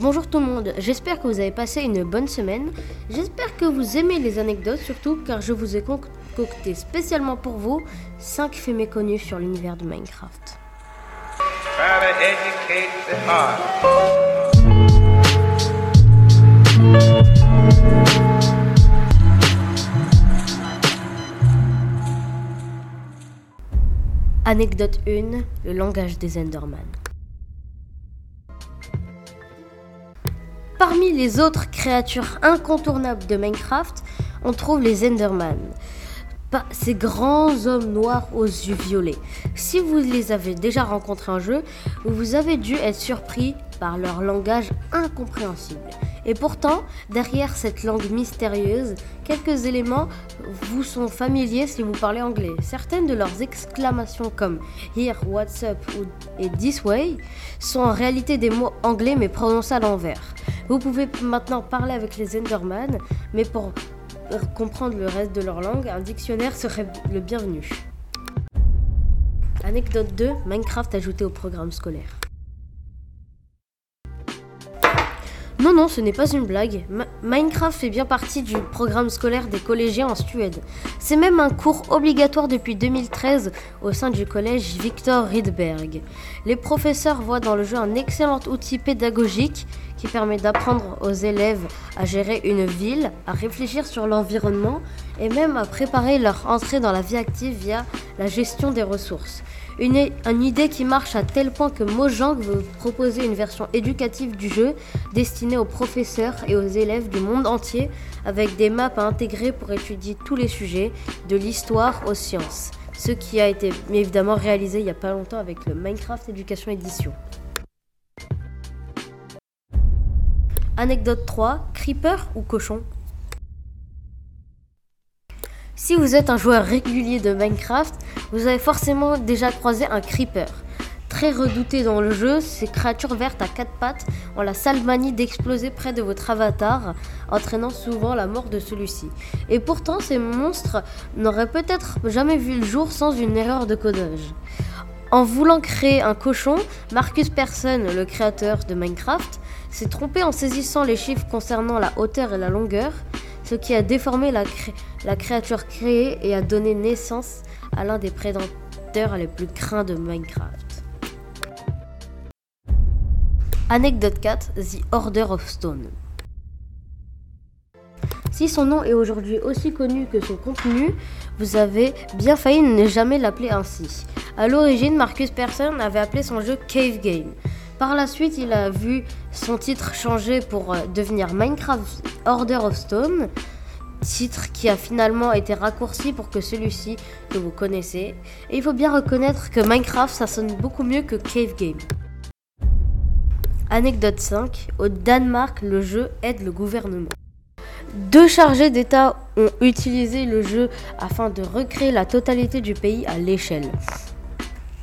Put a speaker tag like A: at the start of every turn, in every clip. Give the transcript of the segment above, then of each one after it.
A: Bonjour tout le monde, j'espère que vous avez passé une bonne semaine. J'espère que vous aimez les anecdotes, surtout car je vous ai concocté spécialement pour vous 5 faits méconnus sur l'univers de Minecraft. Anecdote 1, le langage des Enderman. Parmi les autres créatures incontournables de Minecraft, on trouve les Enderman. Ces grands hommes noirs aux yeux violets. Si vous les avez déjà rencontrés en jeu, vous avez dû être surpris par leur langage incompréhensible. Et pourtant, derrière cette langue mystérieuse, quelques éléments vous sont familiers si vous parlez anglais. Certaines de leurs exclamations comme Here, What's up et This way sont en réalité des mots anglais mais prononcés à l'envers. Vous pouvez maintenant parler avec les Enderman, mais pour comprendre le reste de leur langue, un dictionnaire serait le bienvenu. Anecdote 2, Minecraft ajouté au programme scolaire. Non, non, ce n'est pas une blague. Minecraft fait bien partie du programme scolaire des collégiens en Suède. C'est même un cours obligatoire depuis 2013 au sein du collège Victor Rydberg. Les professeurs voient dans le jeu un excellent outil pédagogique qui permet d'apprendre aux élèves à gérer une ville, à réfléchir sur l'environnement et même à préparer leur entrée dans la vie active via la gestion des ressources. Une, idée qui marche à tel point que Mojang veut proposer une version éducative du jeu destinée aux professeurs et aux élèves du monde entier avec des maps à intégrer pour étudier tous les sujets, de l'histoire aux sciences. Ce qui a été évidemment réalisé il n'y a pas longtemps avec le Minecraft Education Edition. Anecdote 3, creeper ou cochon? Si vous êtes un joueur régulier de Minecraft, vous avez forcément déjà croisé un creeper. Très redouté dans le jeu, ces créatures vertes à quatre pattes ont la sale manie d'exploser près de votre avatar, entraînant souvent la mort de celui-ci. Et pourtant, ces monstres n'auraient peut-être jamais vu le jour sans une erreur de codage. En voulant créer un cochon, Marcus Persson, le créateur de Minecraft, s'est trompé en saisissant les chiffres concernant la hauteur et la longueur, ce qui a déformé la, créature créée et a donné naissance à l'un des prédateurs les plus craints de Minecraft. Anecdote 4 The Order of Stone. Si son nom est aujourd'hui aussi connu que son contenu, vous avez bien failli ne jamais l'appeler ainsi. A l'origine, Marcus Persson avait appelé son jeu Cave Game. Par la suite, il a vu son titre changer pour euh, devenir Minecraft Order of Stone, titre qui a finalement été raccourci pour que celui-ci que vous connaissez. Et il faut bien reconnaître que Minecraft, ça sonne beaucoup mieux que Cave Game. Anecdote 5. Au Danemark, le jeu aide le gouvernement. Deux chargés d'État ont utilisé le jeu afin de recréer la totalité du pays à l'échelle.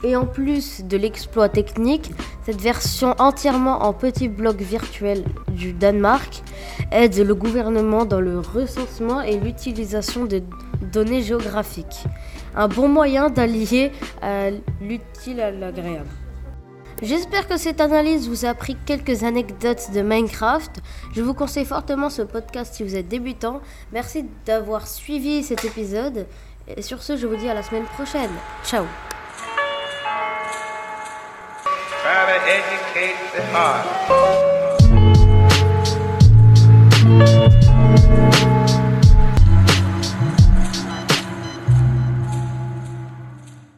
A: Et en plus de l'exploit technique, cette version entièrement en petits blocs virtuels du Danemark aide le gouvernement dans le recensement et l'utilisation de données géographiques. Un bon moyen d'allier l'utile à l'agréable. J'espère que cette analyse vous a appris quelques anecdotes de Minecraft. Je vous conseille fortement ce podcast si vous êtes débutant. Merci d'avoir suivi cet épisode. Et sur ce, je vous dis à la semaine prochaine. Ciao
B: try to educate the heart.